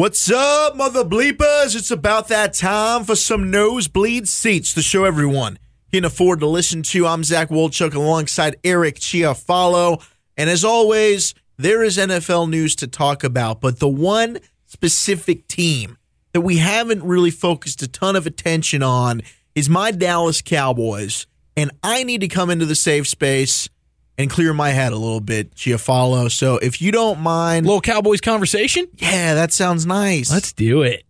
What's up, mother bleepers? It's about that time for some nosebleed seats, the show everyone can afford to listen to. I'm Zach Wolchuk alongside Eric Chiafalo. And as always, there is NFL news to talk about, but the one specific team that we haven't really focused a ton of attention on is my Dallas Cowboys. And I need to come into the safe space and clear my head a little bit, Chiafalo. So if you don't mind, Little Cowboys conversation? yeah, that sounds nice. Let's do it.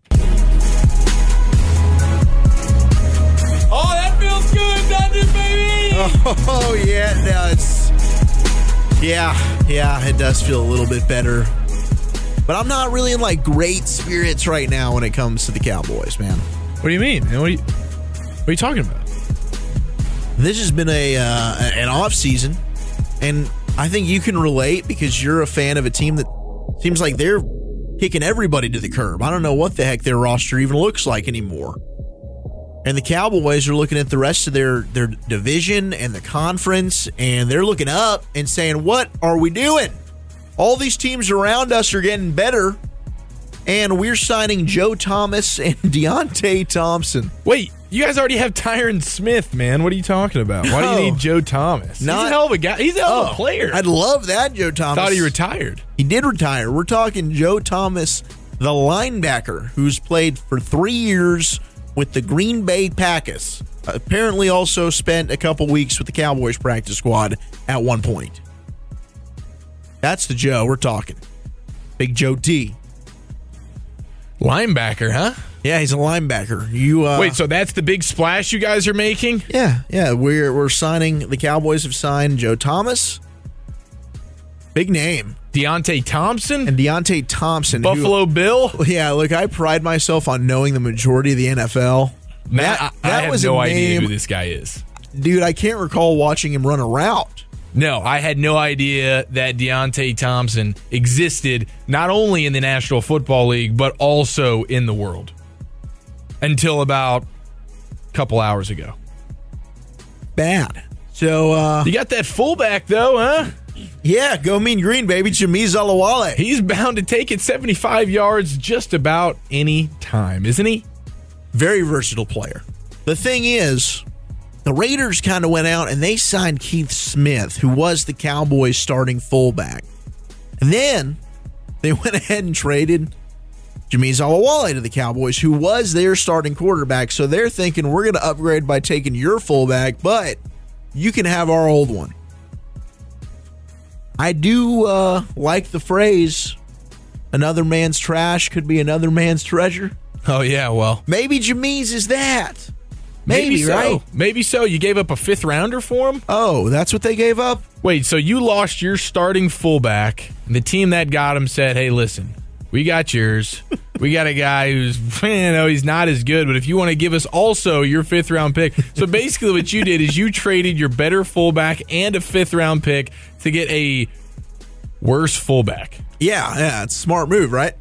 Oh, that feels good, doesn't it, baby? Oh yeah, no, it's yeah, yeah, it does feel a little bit better. But I'm not really in like great spirits right now when it comes to the Cowboys, man. What do you mean? What are you, what are you talking about? This has been a uh, an off season, and I think you can relate because you're a fan of a team that seems like they're kicking everybody to the curb. I don't know what the heck their roster even looks like anymore. And the Cowboys are looking at the rest of their their division and the conference, and they're looking up and saying, "What are we doing? All these teams around us are getting better, and we're signing Joe Thomas and Deonte Thompson." Wait, you guys already have Tyron Smith, man. What are you talking about? Why do No. you need Joe Thomas? He's Not- a hell of a guy. He's a hell of a oh. player. I'd love that, Joe Thomas. thought he retired. He did retire. We're talking Joe Thomas, the linebacker who's played for three years with the Green Bay Packers. Apparently, also spent a couple weeks with the Cowboys practice squad at one point. That's the Joe we're talking. Big Joe T. Linebacker, huh? Yeah, he's a linebacker. You uh, Wait, so that's the big splash you guys are making? Yeah, yeah. We're we're signing. The Cowboys have signed Joe Thomas. Big name Deonte Thompson? and Deonte Thompson. who- Buffalo Bill? Yeah, look, I pride myself on knowing the majority of the NFL. Man, That- I, I that have was no idea who this guy is. Dude, I can't recall watching him run a route. No, I had no idea that Deonte Thompson existed not only in the National Football League, but also in the world until about a couple hours ago. Bad. So, uh, You got that fullback, though, huh? yeah, go mean green, baby. Jamize Olawale. He's bound to take it 75 yards just about any time, isn't he? Very versatile player. The thing is, the Raiders kind of went out and they signed Keith Smith, who was the Cowboys' starting fullback. And then they went ahead and traded Jamize Olawale to the Cowboys, who was their starting quarterback. So they're thinking we're going to upgrade by taking your fullback, but you can have our old one. I do uh, like the phrase another man's trash could be another man's treasure. Oh, yeah, well. Maybe Jamize is that. Maybe, so. right? Maybe so. You gave up a fifth rounder for him? Oh, that's what they gave up? Wait, so you lost your starting fullback, and the team that got him said, "Hey, listen, we got yours. we got a guy who's, you know, he's not as good, but if you want to give us also your fifth round pick." So basically, what you did is you traded your better fullback and a fifth round pick to get a worse fullback. Yeah, yeah, it's a smart move, right?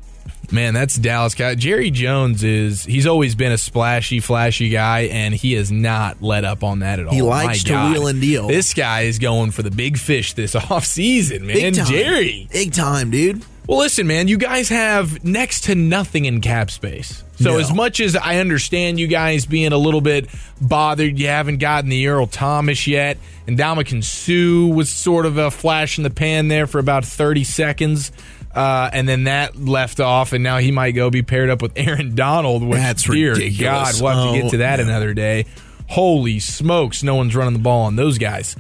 Man, that's Dallas guy. Jerry Jones is he's always been a splashy, flashy guy, and he has not let up on that at all. He likes to wheel and deal. This guy is going for the big fish this offseason, man. Big time. Jerry. Big time, dude. Well, listen, man, you guys have next to nothing in cap space. So, No. as much as I understand you guys being a little bit bothered, you haven't gotten the Earl Thomas yet, and Ndamukong Suh was sort of a flash in the pan there for about 30 seconds. Uh, and then that left off, and now he might go be paired up with Aaron Donald. Which, That's dear ridiculous. God, we'll have to Oh, get to that no. another day. Holy smokes, no one's running the ball on those guys.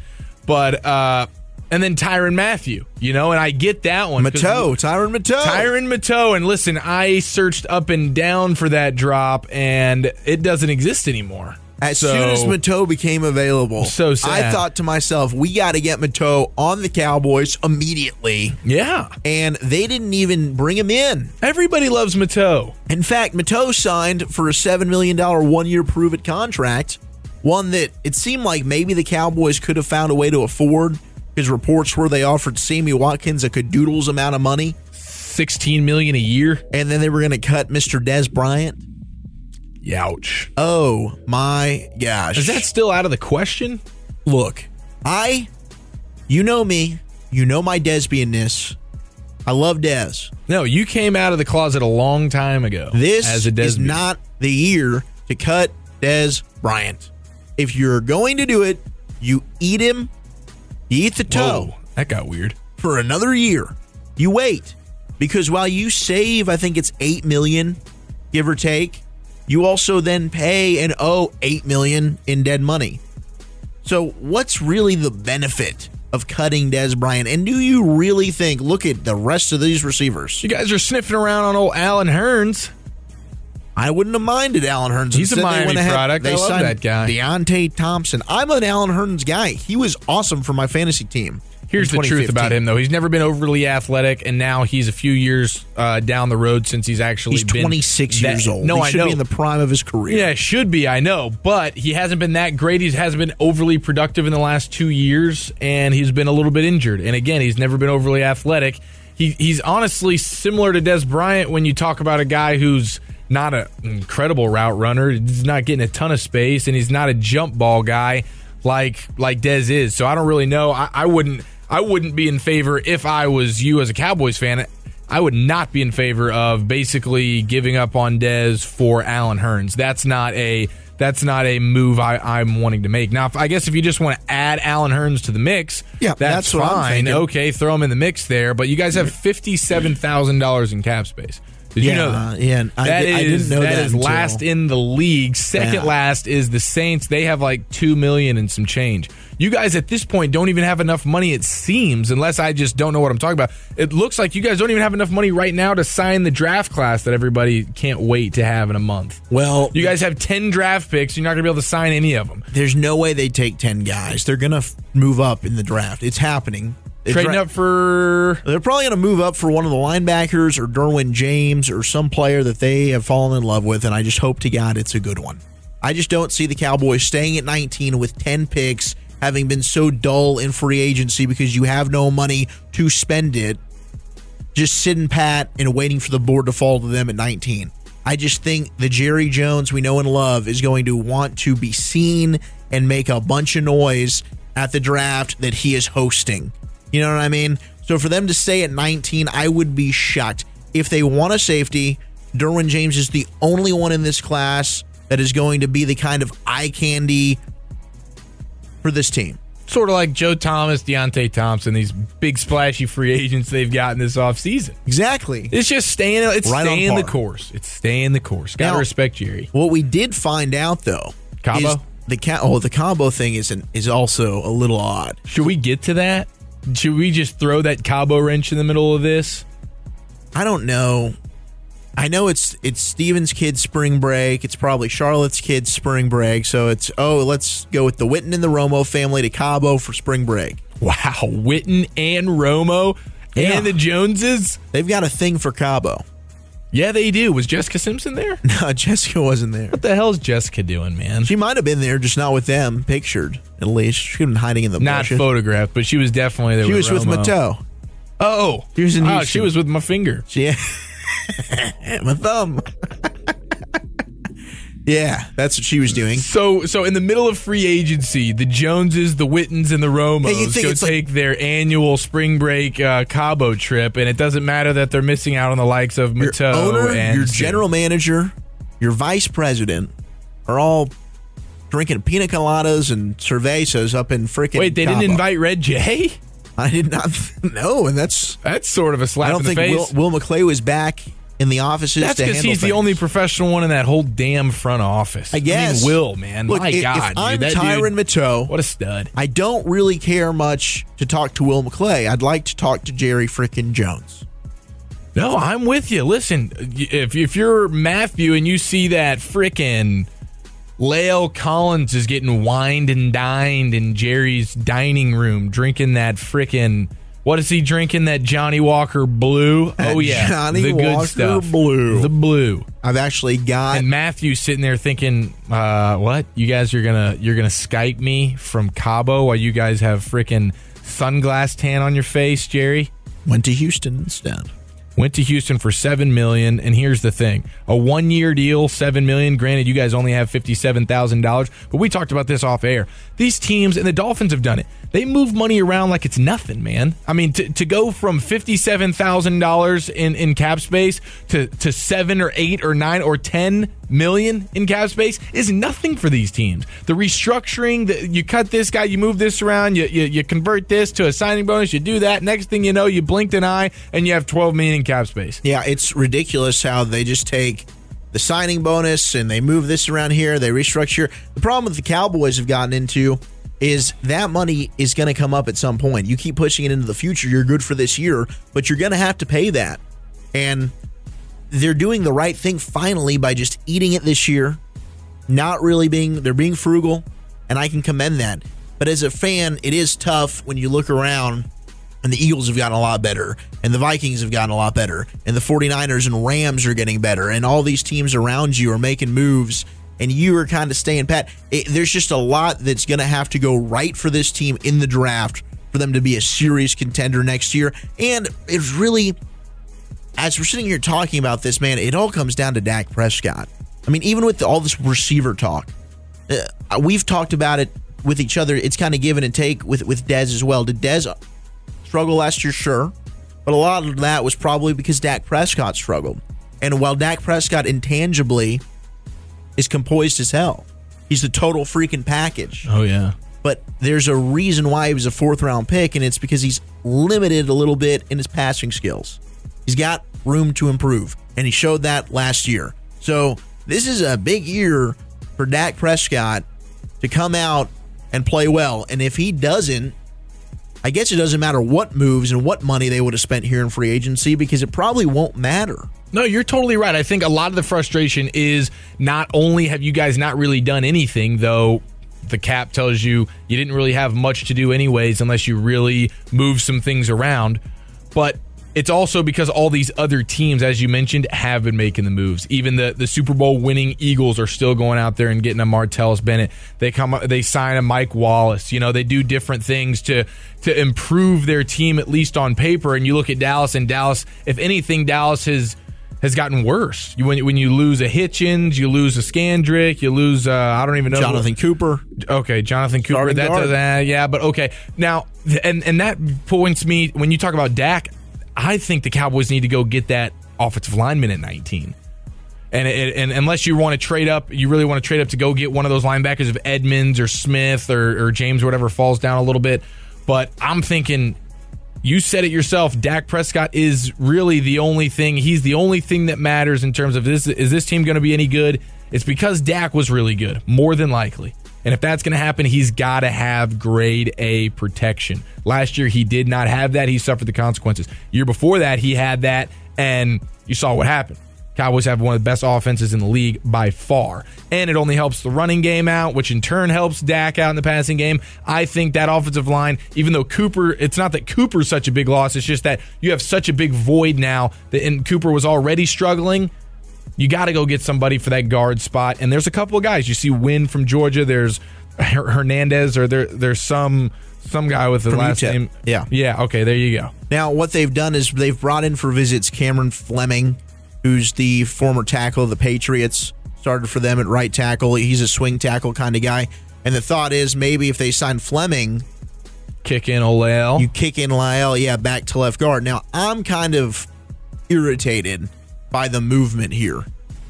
But, uh, and then Tyrann Matthew, you know, and I get that one. Mathieu, Tyrann Mathieu. Tyrann Mathieu. And listen, I searched up and down for that drop, and it doesn't exist anymore. As So- soon as Mathieu became available, So sad. I thought to myself, we got to get Mathieu on the Cowboys immediately. Yeah. And they didn't even bring him in. Everybody loves Mathieu. In fact, Mathieu signed for a $7 million one year prove it contract, one that it seemed like maybe the Cowboys could have found a way to afford because reports were they offered Sammy Watkins a cadoodles amount of money, 16 million a year. and then they were going to cut Mr. Dez Bryant. Youch. Oh my gosh. Is that still out of the question? Look, I, you know me, you know my desbianness. I love Dez. No, you came out of the closet a long time ago. This as a is not the year to cut Dez Bryant. If you're going to do it, you eat him, you eat the toe Whoa, that got weird. for another year. You wait. Because while you save, I think it's eight million, give or take, you also then pay and owe eight million in dead money. So what's really the benefit of cutting Dez Bryant? And do you really think, look at the rest of these receivers? You guys are sniffing around on old Allen Hurns. I wouldn't have minded Allen Hurns. He's a Instead, they Miami ahead- product. I love that guy. Deonte Thompson. I'm an Allen Hurns guy. He was awesome for my fantasy team. Here's the truth about him, though. He's never been overly athletic, and now he's a few years uh, down the road since he's actually He's been 26 that- years old. No, he I should know. be in the prime of his career. Yeah, should be. I know, but he hasn't been that great. He hasn't been overly productive in the last two years, and he's been a little bit injured. And again, he's never been overly athletic. He, he's honestly similar to Dez Bryant when you talk about a guy who's not an incredible route runner. He's not getting a ton of space, and he's not a jump ball guy like like Dez is. So I don't really know. I, I wouldn't I wouldn't be in favor if I was you as a Cowboys fan. I would not be in favor of basically giving up on Dez for Allen Hurns. That's not a that's not a move I, I'm wanting to make. Now, if, I guess if you just want to add Allen Hurns to the mix, Yeah, that's, that's fine. Okay, throw him in the mix there. But you guys have fifty seven thousand dollars in cap space. Did you Yeah, know that? yeah, I That di- I is- didn't know that is until- last in the league. Second Yeah. last is the Saints. They have like two million and some change. You guys at this point don't even have enough money. It seems, unless I just don't know what I'm talking about. It looks like you guys don't even have enough money right now to sign the draft class that everybody can't wait to have in a month. Well, You guys have ten draft picks. You're not going to be able to sign any of them. there's no way they take 10 guys. They're going to f- move up in the draft. It's happening. They Trading dra- up for They're probably going to move up for one of the linebackers or Derwin James or some player that they have fallen in love with, and I just hope to God it's a good one. I just don't see the Cowboys staying at 19 with 10 picks, having been so dull in free agency because you have no money to spend it, just sitting pat and waiting for the board to fall to them at 19. I just think the Jerry Jones we know and love is going to want to be seen and make a bunch of noise at the draft that he is hosting. You know what I mean? So for them to stay at 19, I would be shocked. If they want a safety, Derwin James is the only one in this class that is going to be the kind of eye candy for this team. sort of like Joe Thomas, Deontay Thompson, these big splashy free agents they've gotten this offseason. Exactly. It's just staying. It's Right staying the course. It's staying the course. Got to Now- respect Jerry. What we did find out though, Cabo? is the ca- oh the combo thing is an, is also a little odd. Should we get to that? Should we just throw that Cabo wrench in the middle of this? I don't know. I know it's it's Stephen's kid's spring break. It's probably Charlotte's kid's spring break. So it's oh, let's go with the Witten and the Romo family to Cabo for spring break. Wow, Witten and Romo Yeah. and the Joneses. They've got a thing for Cabo. Yeah, they do. Was Jessica Simpson there? No, Jessica wasn't there. What the hell's Jessica doing, man? She might have been there, just not with them. Pictured at least. She could have been hiding in the Not bushes. photographed, but she was definitely there. She was with Romo. Mathieu. Oh, She was in oh, Houston. she was with my finger. She, my thumb. yeah, that's what she was doing. So, so in the middle of free agency, the Joneses, the Wittens, and the Romos Hey, go it's like- take their annual spring break uh, Cabo trip, and it doesn't matter that they're missing out on the likes of Mathieu owner, and your general manager, your vice president are all drinking pina coladas and cervezas up in freaking. Wait, they Cabo. didn't invite Red Jay. I did not know, and that's. That's sort of a slap I don't in the think. Will, Will McClay was back in the offices. That's because he's the only professional one in that whole damn front office. I guess. mean, Will, man. Look, My if, God, if I'm dude, Tyrann dude, Mathieu, what a stud. I don't really care much to talk to Will McClay. I'd like to talk to Jerry frickin' Jones. No, I'm with you. Listen, if if you're Matthew and you see that frickin' La'el Collins is getting wined and dined in Jerry's dining room, drinking that frickin' what is he drinking? That Johnnie Walker Blue? Oh yeah, Johnnie the good Walker stuff. Blue. the blue. I've actually got. And Matthew's sitting there thinking, uh, "What? You guys are gonna you're gonna Skype me from Cabo while you guys have frickin' sunglass tan on your face, Jerry?" went to Houston instead. went to Houston for seven million. And here's the thing: a one year deal, seven million. Granted, you guys only have fifty seven thousand dollars, but we talked about this off air. These teams and the Dolphins have done it. They move money around like it's nothing, man. I mean, to, to go from fifty-seven thousand dollars in in cap space to to seven or eight or nine or ten million in cap space is nothing for these teams. The restructuring, the, you cut this guy, you move this around, you, you you convert this to a signing bonus, you do that. Next thing you know, you blinked an eye and you have twelve million in cap space. Yeah, it's ridiculous how they just take the signing bonus and they move this around here, they restructure. The problem with the Cowboys have gotten into is that money is going to come up at some point. You keep pushing it into the future, you're good for this year, but you're going to have to pay that. And they're doing the right thing finally by just eating it this year, not really being, they're being frugal, and I can commend that. But as a fan, it is tough when you look around and the Eagles have gotten a lot better, and the Vikings have gotten a lot better, and the 49ers and Rams are getting better, and all these teams around you are making moves, and you are kind of staying pat. It, there's just a lot that's going to have to go right for this team in the draft for them to be a serious contender next year. And it's really, as we're sitting here talking about this, man, it all comes down to Dak Prescott. I mean, even with all this receiver talk, uh, we've talked about it with each other. It's kind of give and take with with Dez as well. Did Dez struggle last year? Sure, but a lot of that was probably because Dak Prescott struggled. And while Dak Prescott intangibly is composed as hell, he's the total freaking package. Oh yeah. But there's a reason why he was a fourth round pick, and it's because he's limited a little bit in his passing skills. He's got room to improve, and he showed that last year. So this is a big year for Dak Prescott to come out and play well. And if he doesn't, I guess it doesn't matter what moves and what money they would have spent here in free agency because it probably won't matter. No, you're totally right. I think a lot of the frustration is not only have you guys not really done anything, though the cap tells you you didn't really have much to do anyways unless you really move some things around, but it's also because all these other teams, as you mentioned, have been making the moves. Even the, the Super Bowl winning Eagles are still going out there and getting a Martellus Bennett. They come, they sign a Mike Wallace. You know, they do different things to to improve their team at least on paper. And you look at Dallas, and Dallas, if anything, Dallas has has gotten worse. You, when when you lose a Hitchens, you lose a Scandrick, you lose uh, I don't even know Jonathan Cooper. Okay, Jonathan Cooper. Starting That does uh, yeah, but okay. Now and and that points me when you talk about Dak. I think the Cowboys need to go get that offensive lineman at 19. And, and unless you want to trade up, you really want to trade up to go get one of those linebackers of Edmunds or Smith or, or James or whatever falls down a little bit. But I'm thinking, you said it yourself. Dak Prescott is really the only thing. He's the only thing that matters in terms of this. Is this team going to be any good? It's because Dak was really good, more than likely. And if that's going to happen, he's got to have grade A protection. Last year, he did not have that. He suffered the consequences. Year before that, he had that, and you saw what happened. Cowboys have one of the best offenses in the league by far. And it only helps the running game out, which in turn helps Dak out in the passing game. I think that offensive line, even though Cooper, it's not that Cooper's such a big loss, it's just that you have such a big void now that and Cooper was already struggling. You got to go get somebody for that guard spot. And there's a couple of guys. You see Wynn from Georgia. There's Hernandez, or there there's some some guy with the From last UTEP. name. Yeah. Yeah. Okay. There you go. Now, what they've done is they've brought in for visits Cameron Fleming, who's the former tackle of the Patriots, started for them at right tackle. He's a swing tackle kind of guy. And the thought is maybe if they sign Fleming, Kick in Olale. you kick in La'el, yeah, back to left guard. Now, I'm kind of irritated by the movement here.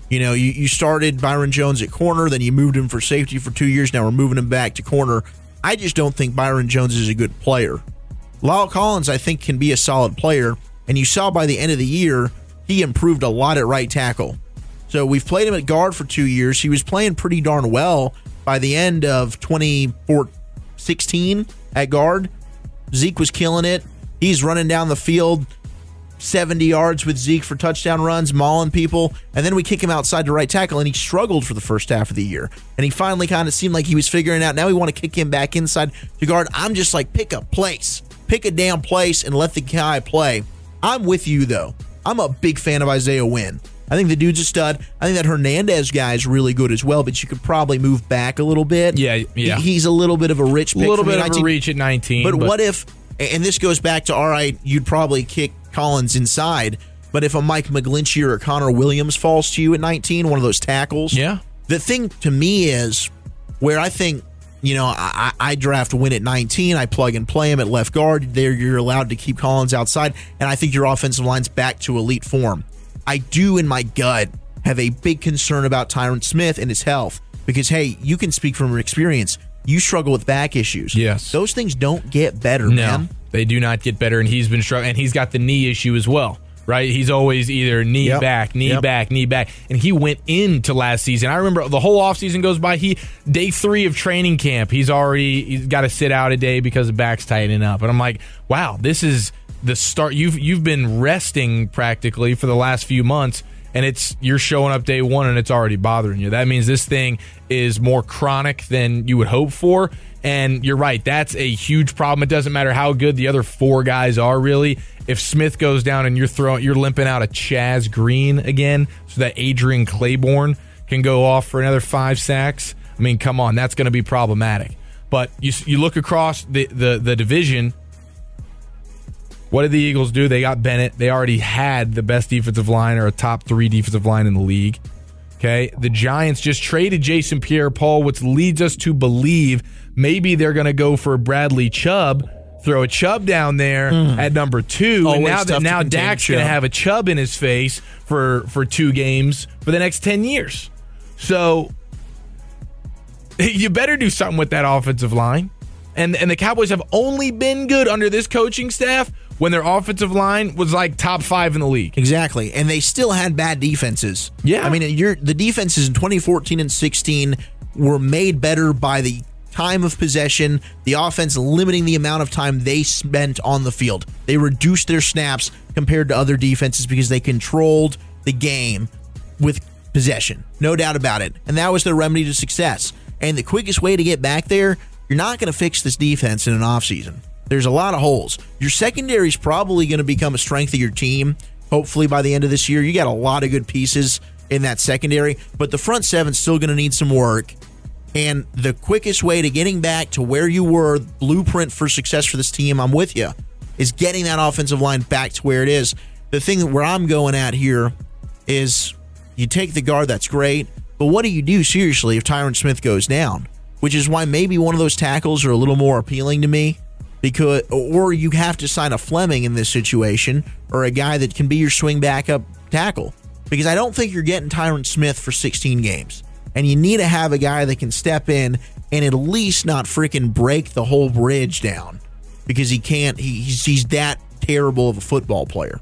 You know, you, you started Byron Jones at corner, then you moved him for safety for two years. Now we're moving him back to corner. I just don't think Byron Jones is a good player. La'el Collins, I think, can be a solid player. And you saw by the end of the year, he improved a lot at right tackle. So we've played him at guard for two years. He was playing pretty darn well by the end of 2016 at guard. Zeke was killing it. He's running down the field 70 yards with Zeke for touchdown runs, mauling people. And then we kick him outside to right tackle, and he struggled for the first half of the year. And he finally kind of seemed like he was figuring out. Now we want to kick him back inside to guard. I'm just like, pick a place, pick a damn place, and let the guy play. I'm with you, though. I'm a big fan of Isaiah Wynn. I think the dude's a stud. I think that Hernandez guy is really good as well, but you could probably move back a little bit. Yeah, yeah. He- He's a little bit of a rich a pick. little for me, bit of 19 a reach at 19. but, what if, and this goes back to, all right, you'd probably kick Collins inside, but if a Mike McGlinchey or a Connor Williams falls to you at 19, one of those tackles, Yeah. the thing to me is where I think you know, I, I draft Wynn at 19. I plug and play him at left guard. There, you're allowed to keep Collins outside, and I think your offensive line's back to elite form. I do, in my gut, have a big concern about Tyron Smith and his health because, hey, you can speak from experience. You struggle with back issues. Yes, those things don't get better, no, man. They do not get better, and he's been struggling, and he's got the knee issue as well right? He's always either knee yep. back, knee yep. back, knee back. And he went into last season. I remember the whole offseason goes by. He day three of training camp, he's already he's got to sit out a day because the back's tightening up. And I'm like, wow, this is the start. You've you've been resting practically for the last few months. And it's you're showing up day one and it's already bothering you. That means this thing is more chronic than you would hope for. And you're right, that's a huge problem. It doesn't matter how good the other four guys are, really if Smith goes down and you're throwing, you're limping out a Chaz Green again, so that Adrian Clayborn can go off for another five sacks. I mean, come on, that's going to be problematic. But you you look across the, the the division. What did the Eagles do? They got Bennett. They already had the best defensive line or a top three defensive line in the league. Okay. The Giants just traded Jason Pierre Paul, which leads us to believe maybe they're going to go for Bradley Chubb throw a Chubb down there mm. at number two. Always and now that now Dak's going to have a Chubb in his face for for two games for the next ten years. So you better do something with that offensive line. And and the Cowboys have only been good under this coaching staff when their offensive line was like top five in the league. Exactly, and they still had bad defenses. Yeah, I mean, the defenses in 2014 and 16 were made better by the time of possession, the offense limiting the amount of time they spent on the field. They reduced their snaps compared to other defenses because they controlled the game with possession. No doubt about it. And that was their remedy to success. And the quickest way to get back there, you're not going to fix this defense in an offseason. There's a lot of holes. Your secondary is probably going to become a strength of your team. Hopefully, by the end of this year, you got a lot of good pieces in that secondary, but the front seven's still going to need some work. And the quickest way to getting back to where you were, blueprint for success for this team, I'm with you, is getting that offensive line back to where it is. The thing that where I'm going at here is you take the guard, that's great, but what do you do seriously if Tyron Smith goes down? Which is why maybe one of those tackles are a little more appealing to me. Because or you have to sign a Fleming in this situation or a guy that can be your swing backup tackle. Because I don't think you're getting Tyron Smith for 16 games and you need to have a guy that can step in and at least not freaking break the whole bridge down because he can't. He, he's, he's that terrible of a football player.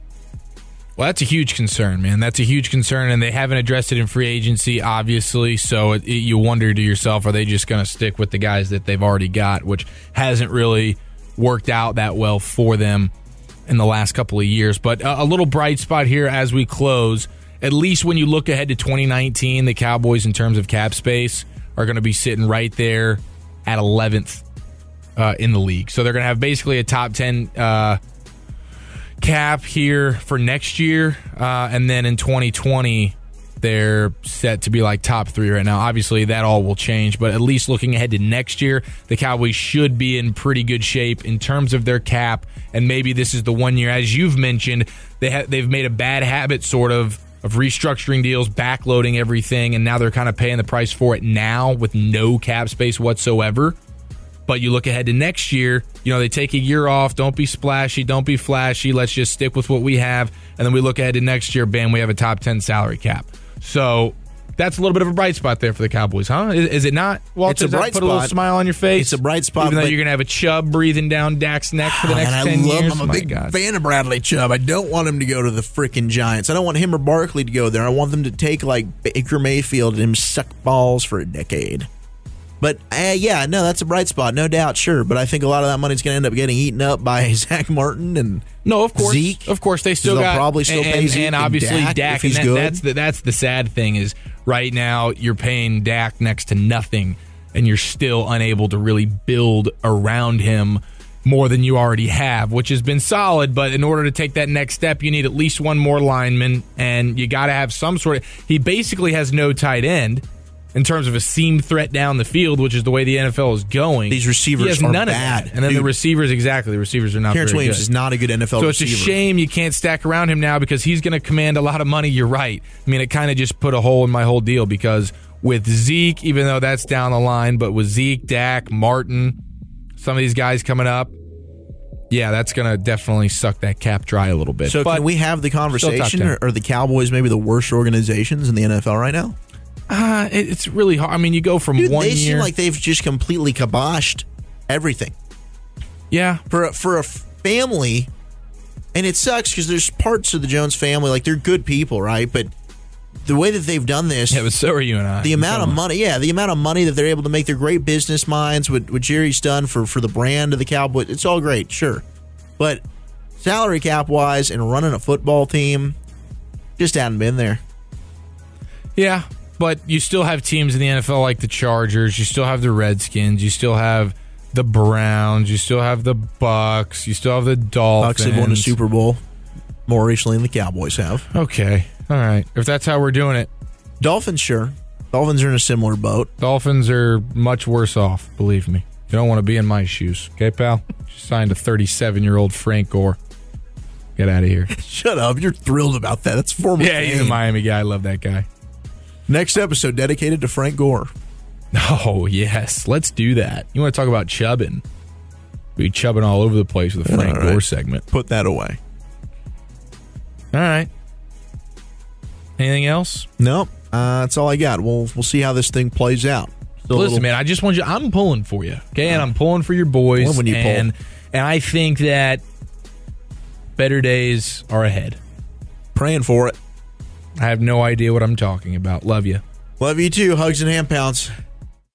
Well, that's a huge concern, man. That's a huge concern, and they haven't addressed it in free agency, obviously. So it, it, you wonder to yourself, are they just going to stick with the guys that they've already got, which hasn't really worked out that well for them in the last couple of years. But a, a little bright spot here as we close at least when you look ahead to 2019, the Cowboys, in terms of cap space, are going to be sitting right there at 11th uh, in the league. So they're going to have basically a top 10 uh, cap here for next year. Uh, and then in 2020, they're set to be like top three right now. Obviously, that all will change, but at least looking ahead to next year, the Cowboys should be in pretty good shape in terms of their cap. And maybe this is the one year, as you've mentioned, they ha- they've made a bad habit sort of of restructuring deals, backloading everything, and now they're kind of paying the price for it now with no cap space whatsoever. But you look ahead to next year, you know, they take a year off. Don't be splashy. Don't be flashy. Let's just stick with what we have. And then we look ahead to next year, bam, we have a top 10 salary cap. So that's a little bit of a bright spot there for the Cowboys, huh? Is, is it not? Walter, it's a bright put spot. a little smile on your face. It's a bright spot, even though you're going to have a Chubb breathing down Dak's neck for the ah, next and ten I love, years. I'm a My big God. fan of Bradley Chubb. I don't want him to go to the freaking Giants. I don't want him or Barkley to go there. I want them to take like Baker Mayfield and him suck balls for a decade. But uh, yeah, no, that's a bright spot, no doubt, sure. But I think a lot of that money's going to end up getting eaten up by Zack Martin and no, of course, Zeke. Of course, they still got probably still and, pay and, Zeke and obviously Dak Dak. and that, good. that's the that's the sad thing is right now you're paying Dak next to nothing, and you're still unable to really build around him more than you already have, which has been solid. But in order to take that next step, you need at least one more lineman, and you got to have some sort of. He basically has no tight end in terms of a seam threat down the field, which is the way the NFL is going. These receivers are none bad. And then the receivers, exactly, the receivers are not Terrance Williams good. is not a good NFL So it's receiver. a shame you can't stack around him now because he's going to command a lot of money. You're right. I mean, it kind of just put a hole in my whole deal because with Zeke, even though that's down the line, but with Zeke, Dak, Martin, some of these guys coming up, yeah, that's going to definitely suck that cap dry a little bit. So but, can we have the conversation? Are the Cowboys maybe the worst organizations in the NFL right now? Uh, it- it's really hard. I mean, you go from Dude, one they year. seem like they've just completely kiboshed everything yeah, for a, for a family, and it sucks because there's parts of the Jones family like they're good people, right? But the way that they've done this, yeah, but so are you and I. the amount of money, yeah, the amount of money that they're able to make, they're great business minds. What what Jerry's done for for the brand of the Cowboys, it's all great, sure, but salary cap wise and running a football team, just hadn't been there. Yeah, but you still have teams in the NFL like the Chargers. You still have the Redskins. You still have the Browns. You still have the Bucks. You still have the Dolphins. Bucks have won a Super Bowl more recently than the Cowboys have. Okay, all right. If that's how we're doing it, Dolphins, sure. Dolphins are in a similar boat. Dolphins are much worse off. Believe me. You don't want to be in my shoes. Okay, pal. Just signed a 37 year old Frank Gore. Get out of here. Shut up! You're thrilled about that. That's former. Yeah, he's a. Miami guy. I love that guy. Next episode dedicated to Frank Gore. Oh, yes. Let's do that. You want to talk about chubbing? Be chubbing all over the place with the Frank right. Gore segment. Put that away. All right. Anything else? Nope. Uh, that's all I got. We'll we'll see how this thing plays out. Still Listen, little- man, I just want you. I'm pulling for you, okay, and I'm pulling for your boys. When you pull. and, and I think that better days are ahead. praying for it. I have no idea what I'm talking about. Love you. Love you too. Hugs and hand pounds.